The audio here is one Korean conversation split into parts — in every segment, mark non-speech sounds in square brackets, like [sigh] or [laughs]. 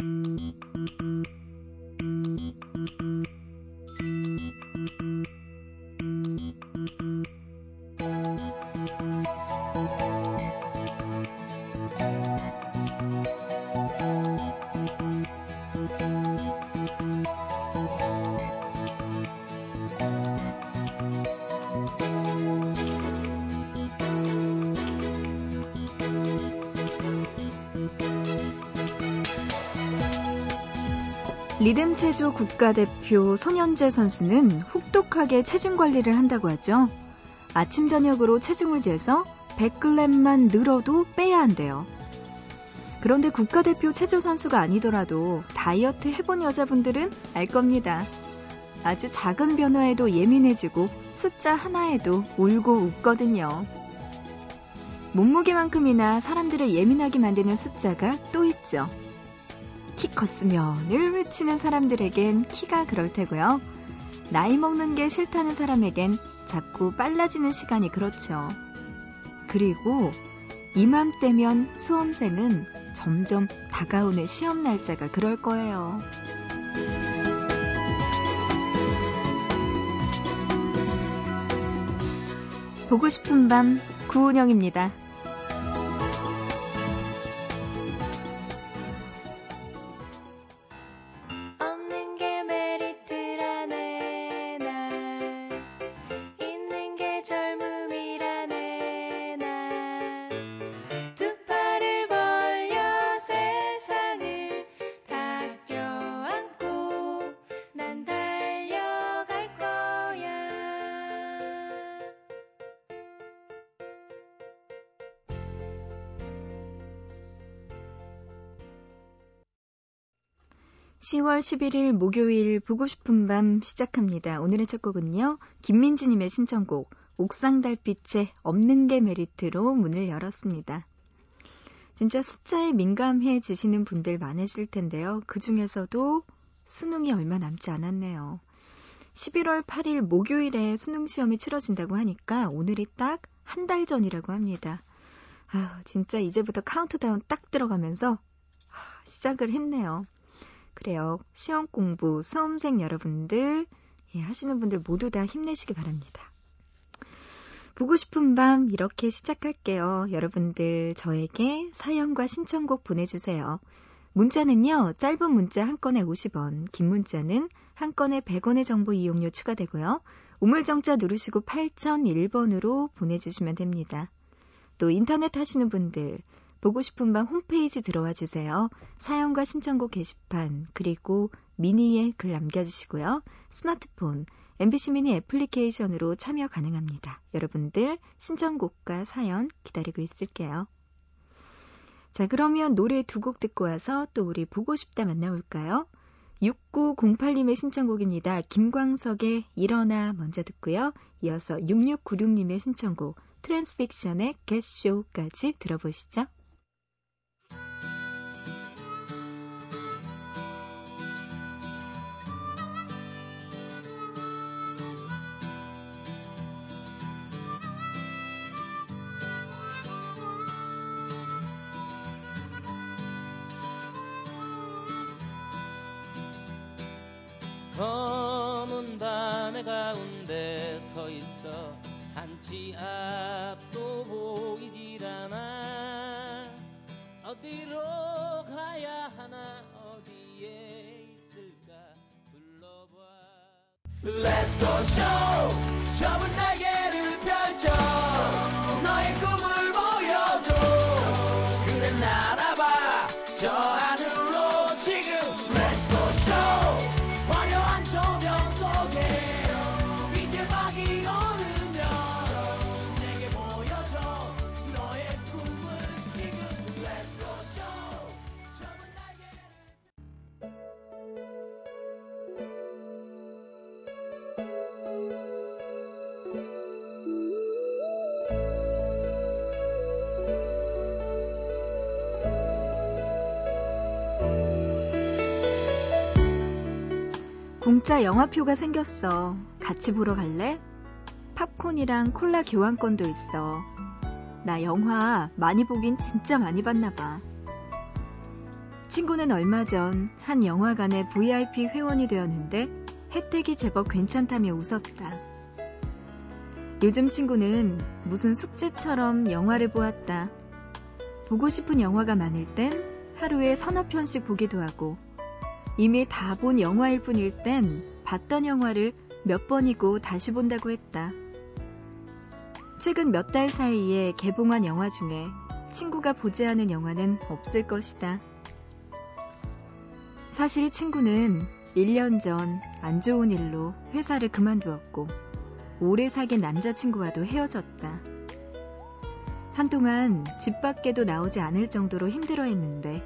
Mm. 리듬 체조 국가대표 손현재 선수는 혹독하게 체중 관리를 한다고 하죠. 아침 저녁으로 체중을 재서 100g만 늘어도 빼야 한대요. 그런데 국가대표 체조 선수가 아니더라도 다이어트 해본 여자분들은 알 겁니다. 아주 작은 변화에도 예민해지고 숫자 하나에도 울고 웃거든요. 몸무게만큼이나 사람들을 예민하게 만드는 숫자가 또 있죠. 키 컸으면 을 외치는 사람들에겐 키가 그럴 테고요. 나이 먹는 게 싫다는 사람에겐 자꾸 빨라지는 시간이 그렇죠. 그리고 이맘때면 수험생은 점점 다가오는 시험 날짜가 그럴 거예요. 보고 싶은 밤 구은영입니다. 10월 11일 목요일 보고 싶은 밤 시작합니다. 오늘의 첫 곡은요. 김민지님의 신청곡 옥상달빛의 없는 게 메리트로 문을 열었습니다. 진짜 숫자에 민감해지시는 분들 많으실 텐데요. 그 중에서도 수능이 얼마 남지 않았네요. 11월 8일 목요일에 수능 시험이 치러진다고 하니까 오늘이 딱 한 달 전이라고 합니다. 아, 진짜 이제부터 카운트다운 딱 들어가면서 시작을 했네요. 그래요. 시험 공부, 수험생 여러분들, 예, 하시는 분들 모두 다 힘내시기 바랍니다. 보고 싶은 밤 이렇게 시작할게요. 여러분들 저에게 사연과 신청곡 보내주세요. 문자는요, 짧은 문자 한 건에 50원, 긴 문자는 한 건에 100원의 정보 이용료 추가되고요. 우물정자 누르시고 8001번으로 보내주시면 됩니다. 또 인터넷 하시는 분들, 보고 싶은 밤 홈페이지 들어와 주세요. 사연과 신청곡 게시판, 그리고 미니에 글 남겨주시고요. 스마트폰, MBC 미니 애플리케이션으로 참여 가능합니다. 여러분들 신청곡과 사연 기다리고 있을게요. 자, 그러면 노래 두 곡 듣고 와서 또 우리 보고 싶다 만나볼까요? 6908님의 신청곡입니다. 김광석의 일어나 먼저 듣고요. 이어서 6696님의 신청곡 트랜스픽션의 겟쇼까지 들어보시죠. 가운데 서 있어. 한치 앞도 보이질 않아. 어디로 가야 하나 어디에 있을까 불러봐. Let's go show. 좁은 날개를 펼쳐. 너의 꿈을 보여줘. 그래 날아봐. 저 하늘 공짜 영화표가 생겼어. 같이 보러 갈래? 팝콘이랑 콜라 교환권도 있어. 나 영화 많이 보긴 진짜 많이 봤나 봐. 친구는 얼마 전 한 영화관의 VIP 회원이 되었는데 혜택이 제법 괜찮다며 웃었다. 요즘 친구는 무슨 숙제처럼 영화를 보았다. 보고 싶은 영화가 많을 땐 하루에 서너 편씩 보기도 하고 이미 다 본 영화일 뿐일 땐 봤던 영화를 몇 번이고 다시 본다고 했다. 최근 몇 달 사이에 개봉한 영화 중에 친구가 보지 않은 영화는 없을 것이다. 사실 친구는 1년 전 안 좋은 일로 회사를 그만두었고 오래 사귄 남자친구와도 헤어졌다. 한동안 집 밖에도 나오지 않을 정도로 힘들어 했는데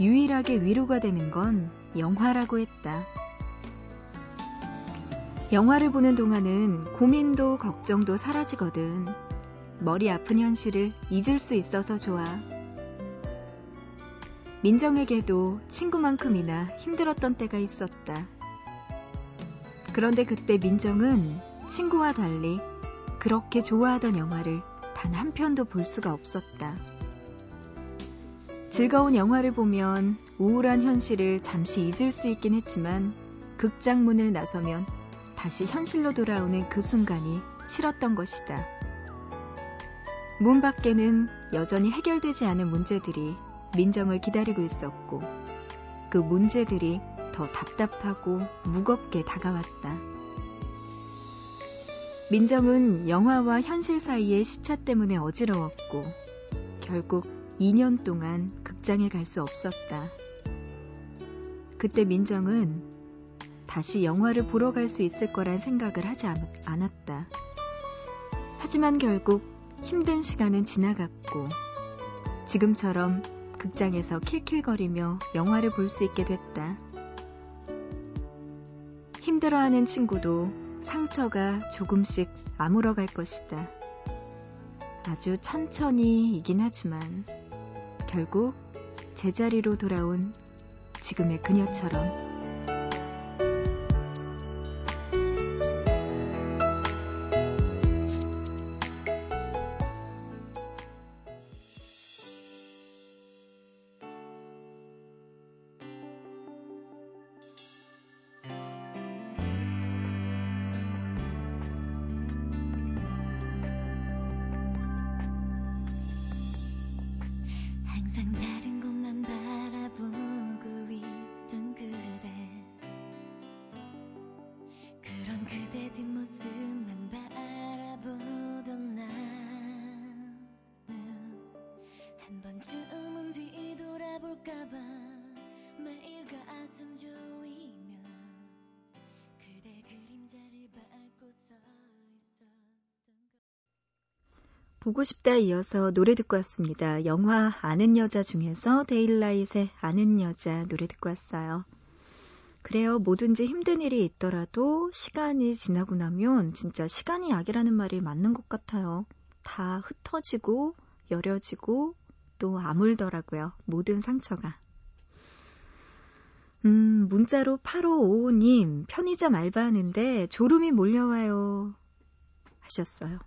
유일하게 위로가 되는 건 영화라고 했다. 영화를 보는 동안은 고민도 걱정도 사라지거든. 머리 아픈 현실을 잊을 수 있어서 좋아. 민정에게도 친구만큼이나 힘들었던 때가 있었다. 그런데 그때 민정은 친구와 달리 그렇게 좋아하던 영화를 단 한 편도 볼 수가 없었다. 즐거운 영화를 보면 우울한 현실을 잠시 잊을 수 있긴 했지만 극장 문을 나서면 다시 현실로 돌아오는 그 순간이 싫었던 것이다. 문 밖에는 여전히 해결되지 않은 문제들이 민정을 기다리고 있었고 그 문제들이 더 답답하고 무겁게 다가왔다. 민정은 영화와 현실 사이의 시차 때문에 어지러웠고 결국 2년 동안 극장에 갈 수 없었다. 그때 민정은 다시 영화를 보러 갈 수 있을 거란 생각을 하지 않았다. 하지만 결국 힘든 시간은 지나갔고 지금처럼 극장에서 킬킬거리며 영화를 볼 수 있게 됐다. 힘들어하는 친구도 상처가 조금씩 아물어갈 것이다. 아주 천천히이긴 하지만 결국 제자리로 돌아온 지금의 그녀처럼 보고 싶다 이어서 노래 듣고 왔습니다. 영화 아는 여자 중에서 데일라이트의 아는 여자 노래 듣고 왔어요. 그래요. 뭐든지 힘든 일이 있더라도 시간이 지나고 나면 진짜 시간이 약이라는 말이 맞는 것 같아요. 다 흩어지고 여려지고 또 아물더라고요. 모든 상처가. 음, 문자로 8555님, 편의점 알바하는데 졸음이 몰려와요. 하셨어요.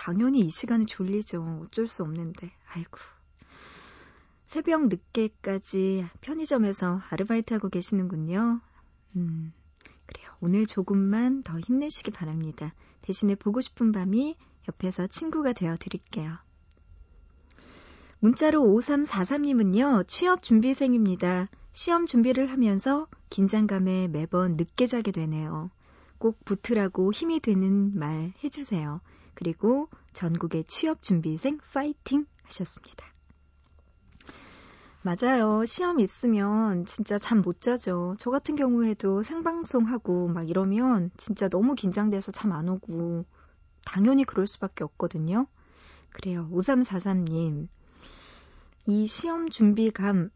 당연히 이 시간에 졸리죠. 어쩔 수 없는데. 아이고. 새벽 늦게까지 편의점에서 아르바이트하고 계시는군요. 음, 그래요. 오늘 조금만 더 힘내시기 바랍니다. 대신에 보고 싶은 밤이 옆에서 친구가 되어 드릴게요. 문자로 5343님은요, 취업 준비생입니다. 시험 준비를 하면서 긴장감에 매번 늦게 자게 되네요. 꼭 붙으라고 힘이 되는 말 해주세요. 그리고 전국의 취업 준비생 파이팅 하셨습니다. 맞아요. 시험 있으면 진짜 잠 못 자죠. 저 같은 경우에도 생방송하고 막 이러면 진짜 너무 긴장돼서 잠 안 오고 당연히 그럴 수밖에 없거든요. 그래요. 5343님. 이 시험 준비감,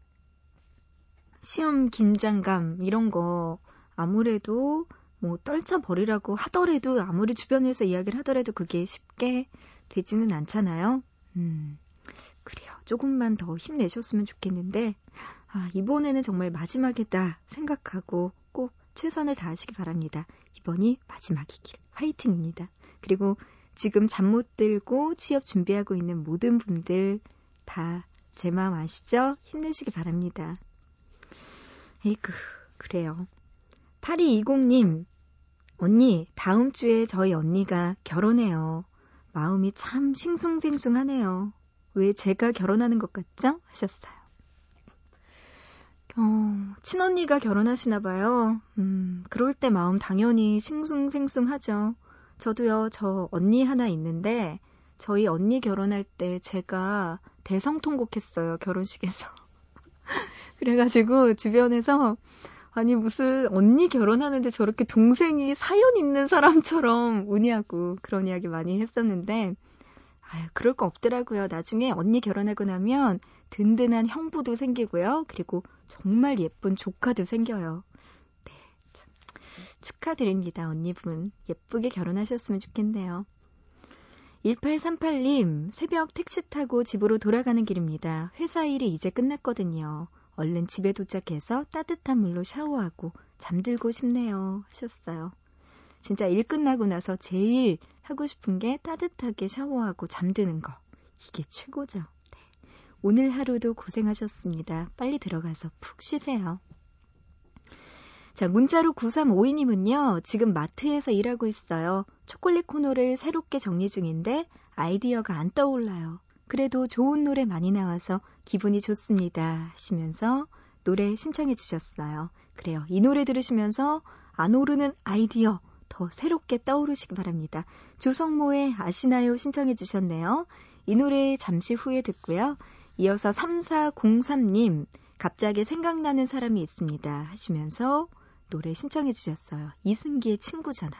시험 긴장감, 이런 거 아무래도 뭐 떨쳐버리라고 하더라도 아무리 주변에서 이야기를 하더라도 그게 쉽게 되지는 않잖아요. 음, 그래요. 조금만 더 힘내셨으면 좋겠는데, 아, 이번에는 정말 마지막이다 생각하고 꼭 최선을 다하시기 바랍니다. 이번이 마지막이길. 화이팅입니다. 그리고 지금 잠 못 들고 취업 준비하고 있는 모든 분들 다 제 마음 아시죠? 힘내시기 바랍니다. 에이그, 그래요. 8220님, 언니, 다음 주에 저희 언니가 결혼해요. 마음이 참 싱숭생숭하네요. 왜 제가 결혼하는 것 같죠? 하셨어요. 어, 친언니가 결혼하시나 봐요. 음, 그럴 때 마음 당연히 싱숭생숭하죠. 저도요, 저 언니 하나 있는데, 저희 언니 결혼할 때 제가 대성통곡했어요, 결혼식에서. [laughs] 그래가지고 주변에서 아니 무슨 언니 결혼하는데 저렇게 동생이 사연 있는 사람처럼 우냐고 그런 이야기 많이 했었는데 아유 그럴 거 없더라고요. 나중에 언니 결혼하고 나면 든든한 형부도 생기고요. 그리고 정말 예쁜 조카도 생겨요. 네, 참. 축하드립니다, 언니분. 예쁘게 결혼하셨으면 좋겠네요. 1838님, 새벽 택시 타고 집으로 돌아가는 길입니다. 회사 일이 이제 끝났거든요. 얼른 집에 도착해서 따뜻한 물로 샤워하고 잠들고 싶네요. 하셨어요. 진짜 일 끝나고 나서 제일 하고 싶은 게 따뜻하게 샤워하고 잠드는 거. 이게 최고죠. 네. 오늘 하루도 고생하셨습니다. 빨리 들어가서 푹 쉬세요. 자, 문자로 9352님은요, 지금 마트에서 일하고 있어요. 초콜릿 코너를 새롭게 정리 중인데 아이디어가 안 떠올라요. 그래도 좋은 노래 많이 나와서 기분이 좋습니다. 하시면서 노래 신청해 주셨어요. 그래요. 이 노래 들으시면서 안 오르는 아이디어 더 새롭게 떠오르시기 바랍니다. 조성모의 아시나요 신청해 주셨네요. 이 노래 잠시 후에 듣고요. 이어서 3403님, 갑자기 생각나는 사람이 있습니다. 하시면서 노래 신청해 주셨어요. 이승기의 친구잖아.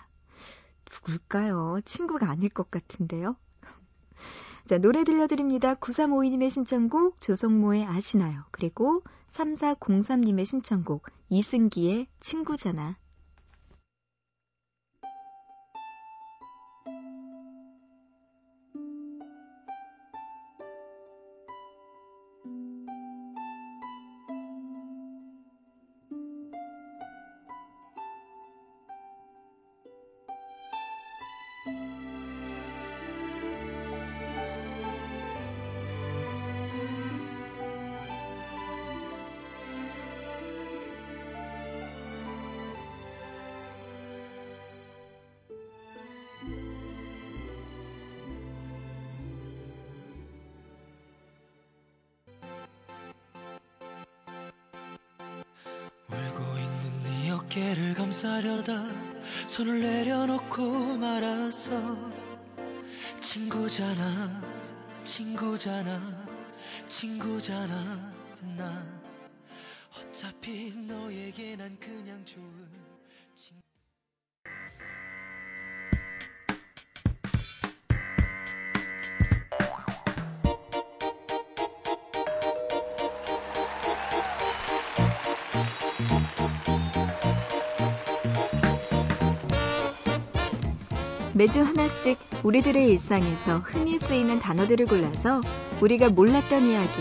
누굴까요? 친구가 아닐 것 같은데요. 자, 노래 들려드립니다. 9352님의 신청곡 조성모의 아시나요? 그리고 3403님의 신청곡 이승기의 친구잖아. 어깨를 감싸려다 손을 내려놓고 말았어. 친구잖아 친구잖아 친구잖아 나. 어차피 너에게 난 그냥 좋은 매주 하나씩 우리들의 일상에서 흔히 쓰이는 단어들을 골라서 우리가 몰랐던 이야기,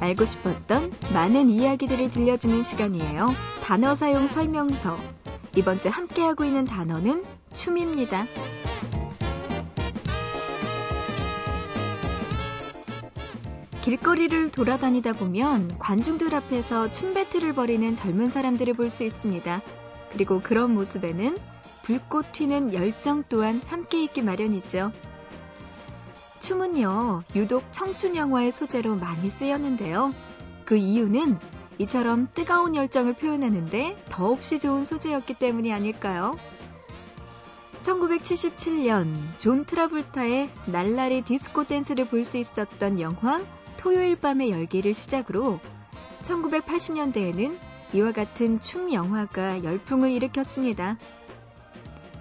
알고 싶었던 많은 이야기들을 들려주는 시간이에요. 단어 사용 설명서. 이번 주 함께하고 있는 단어는 춤입니다. 길거리를 돌아다니다 보면 관중들 앞에서 춤 배틀을 벌이는 젊은 사람들을 볼 수 있습니다. 그리고 그런 모습에는 불꽃 튀는 열정 또한 함께 있기 마련이죠. 춤은요, 유독 청춘 영화의 소재로 많이 쓰였는데요. 그 이유는 이처럼 뜨거운 열정을 표현하는데 더없이 좋은 소재였기 때문이 아닐까요? 1977년 존 트라볼타의 날라리 디스코 댄스를 볼 수 있었던 영화 토요일 밤의 열기를 시작으로 1980년대에는 이와 같은 춤 영화가 열풍을 일으켰습니다.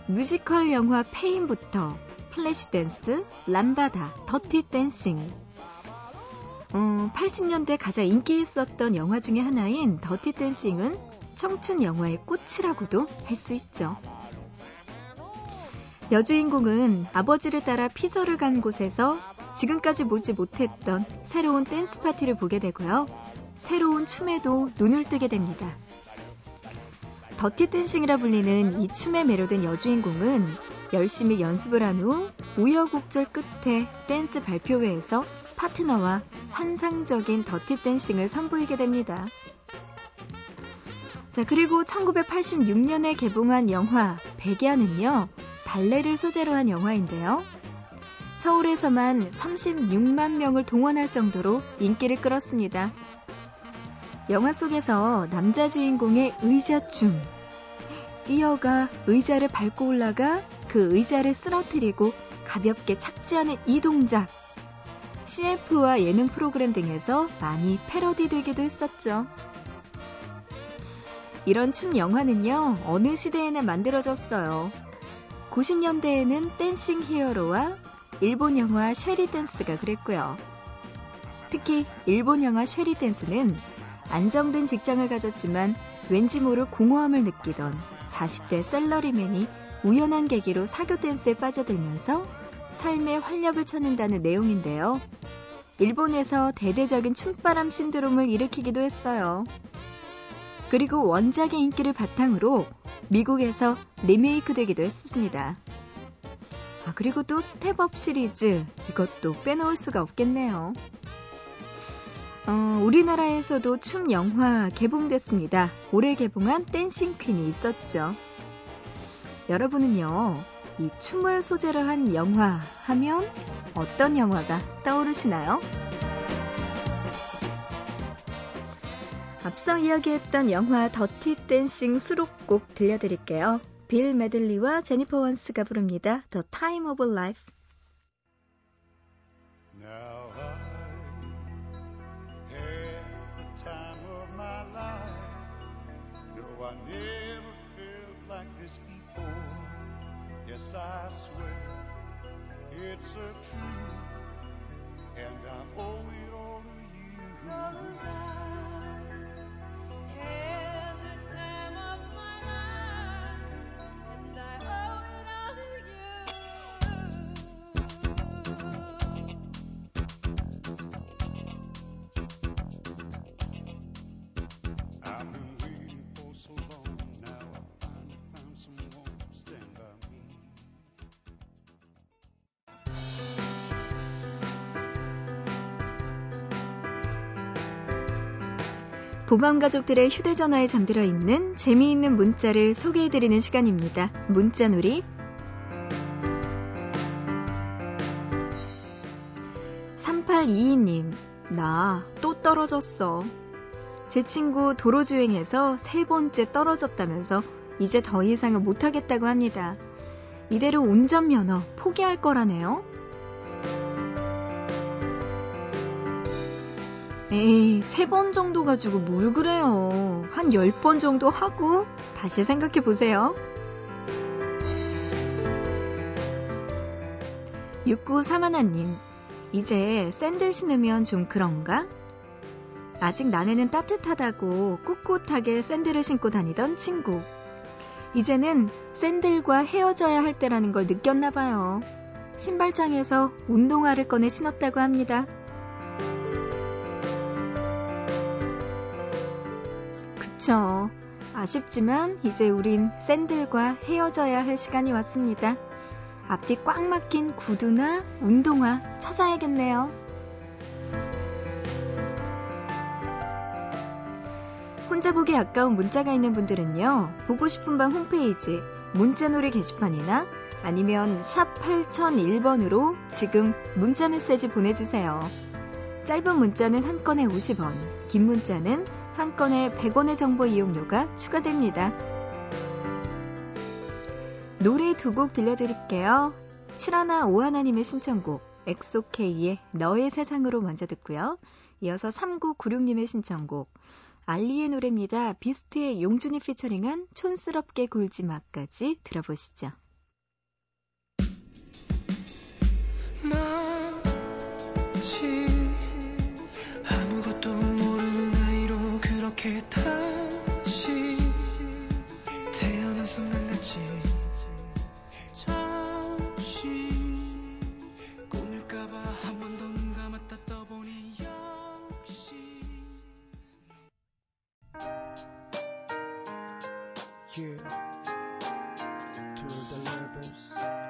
뮤지컬 영화 페임부터 플래시 댄스, 람바다, 더티 댄싱. 음, 80년대 가장 인기 있었던 영화 중의 하나인 더티 댄싱은 청춘 영화의 꽃이라고도 할 수 있죠. 여주인공은 아버지를 따라 피서를 간 곳에서 지금까지 보지 못했던 새로운 댄스 파티를 보게 되고요. 새로운 춤에도 눈을 뜨게 됩니다. 더티 댄싱이라 불리는 이 춤에 매료된 여주인공은 열심히 연습을 한 후 우여곡절 끝에 댄스 발표회에서 파트너와 환상적인 더티 댄싱을 선보이게 됩니다. 자, 그리고 1986년에 개봉한 영화 백야는요, 발레를 소재로 한 영화인데요. 서울에서만 36만 명을 동원할 정도로 인기를 끌었습니다. 영화 속에서 남자 주인공의 의자춤, 뛰어가 의자를 밟고 올라가 그 의자를 쓰러뜨리고 가볍게 착지하는 이 동작. CF와 예능 프로그램 등에서 많이 패러디되기도 했었죠. 이런 춤 영화는요, 어느 시대에나 만들어졌어요. 90년대에는 댄싱 히어로와 일본 영화 쉘 위 댄스가 그랬고요. 특히 일본 영화 쉘 위 댄스는 안정된 직장을 가졌지만 왠지 모를 공허함을 느끼던 40대 셀러리맨이 우연한 계기로 사교 댄스에 빠져들면서 삶의 활력을 찾는다는 내용인데요. 일본에서 대대적인 춤바람 신드롬을 일으키기도 했어요. 그리고 원작의 인기를 바탕으로 미국에서 리메이크 되기도 했습니다. 아, 그리고 또 스텝업 시리즈 이것도 빼놓을 수가 없겠네요. 어, 우리나라에서도 춤 영화 개봉됐습니다. 올해 개봉한 댄싱 퀸이 있었죠. 여러분은요, 이 춤을 소재로 한 영화 하면 어떤 영화가 떠오르시나요? 앞서 이야기했던 영화 더티 댄싱 수록곡 들려드릴게요. 빌 메들리와 제니퍼 원스가 부릅니다. The Time of Life. Now I swear it's a truth, and I owe you. 보밤 가족들의 휴대전화에 잠들어 있는 재미있는 문자를 소개해드리는 시간입니다. 문자놀이. 3822님, 나 또 떨어졌어. 제 친구 도로주행에서 세 번째 떨어졌다면서 이제 더 이상은 못하겠다고 합니다. 이대로 운전면허 포기할 거라네요. 에이, 세 번 정도 가지고 뭘 그래요. 한열번 정도 하고 다시 생각해 보세요. 6931님, 이제 샌들 신으면 좀 그런가? 아직 난에는 따뜻하다고 꿋꿋하게 샌들을 신고 다니던 친구. 이제는 샌들과 헤어져야 할 때라는 걸 느꼈나 봐요. 신발장에서 운동화를 꺼내 신었다고 합니다. 그쵸. 아쉽지만 이제 우린 샌들과 헤어져야 할 시간이 왔습니다. 앞뒤 꽉 막힌 구두나 운동화 찾아야겠네요. 혼자 보기 아까운 문자가 있는 분들은요, 보고 싶은 밤 홈페이지, 문자놀이 게시판이나 아니면 샵 8001번으로 지금 문자 메시지 보내주세요. 짧은 문자는 한 건에 50원, 긴 문자는 한 건에 100원의 정보 이용료가 추가됩니다. 노래 두 곡 들려드릴게요. 7하나 5하나님의 신청곡 엑소케이의 너의 세상으로 먼저 듣고요. 이어서 3996님의 신청곡 알리의 노래입니다. 비스트의 용준이 피처링한 촌스럽게 굴지 마까지 들어보시죠. 이 to the lovers.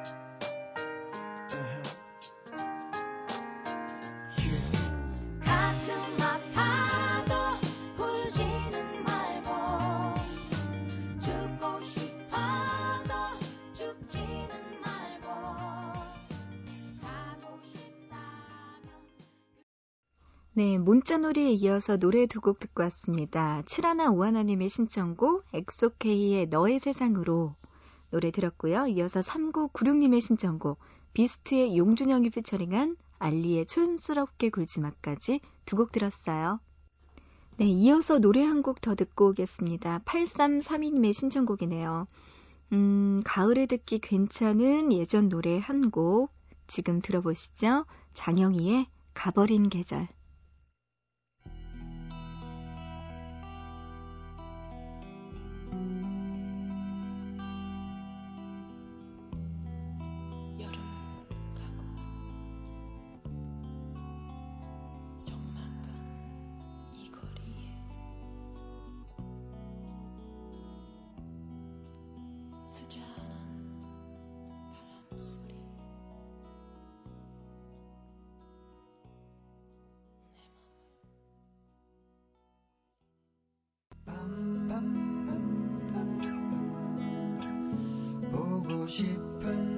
네, 문자놀이에 이어서 노래 두 곡 듣고 왔습니다. 칠하나 오하나님의 신청곡 엑소케이의 너의 세상으로 노래 들었고요. 이어서 3996님의 신청곡 비스트의 용준영이 피처링한 알리의 촌스럽게 굴지마까지 두 곡 들었어요. 네, 이어서 노래 한 곡 더 듣고 오겠습니다. 8332님의 신청곡이네요. 음, 가을에 듣기 괜찮은 예전 노래 한 곡 지금 들어보시죠. 장영희의 가버린 계절. 싶은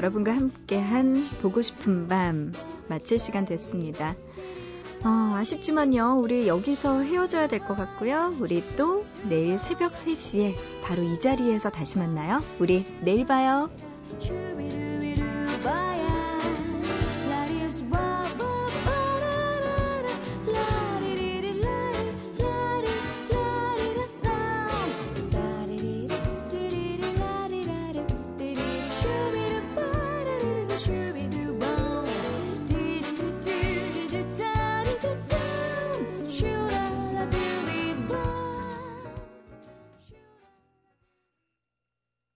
여러분과 함께한 보고 싶은 밤 마칠 시간 됐습니다. 어, 아쉽지만요, 우리 여기서 헤어져야 될 것 같고요. 우리 또 내일 새벽 3시에 바로 이 자리에서 다시 만나요. 우리 내일 봐요.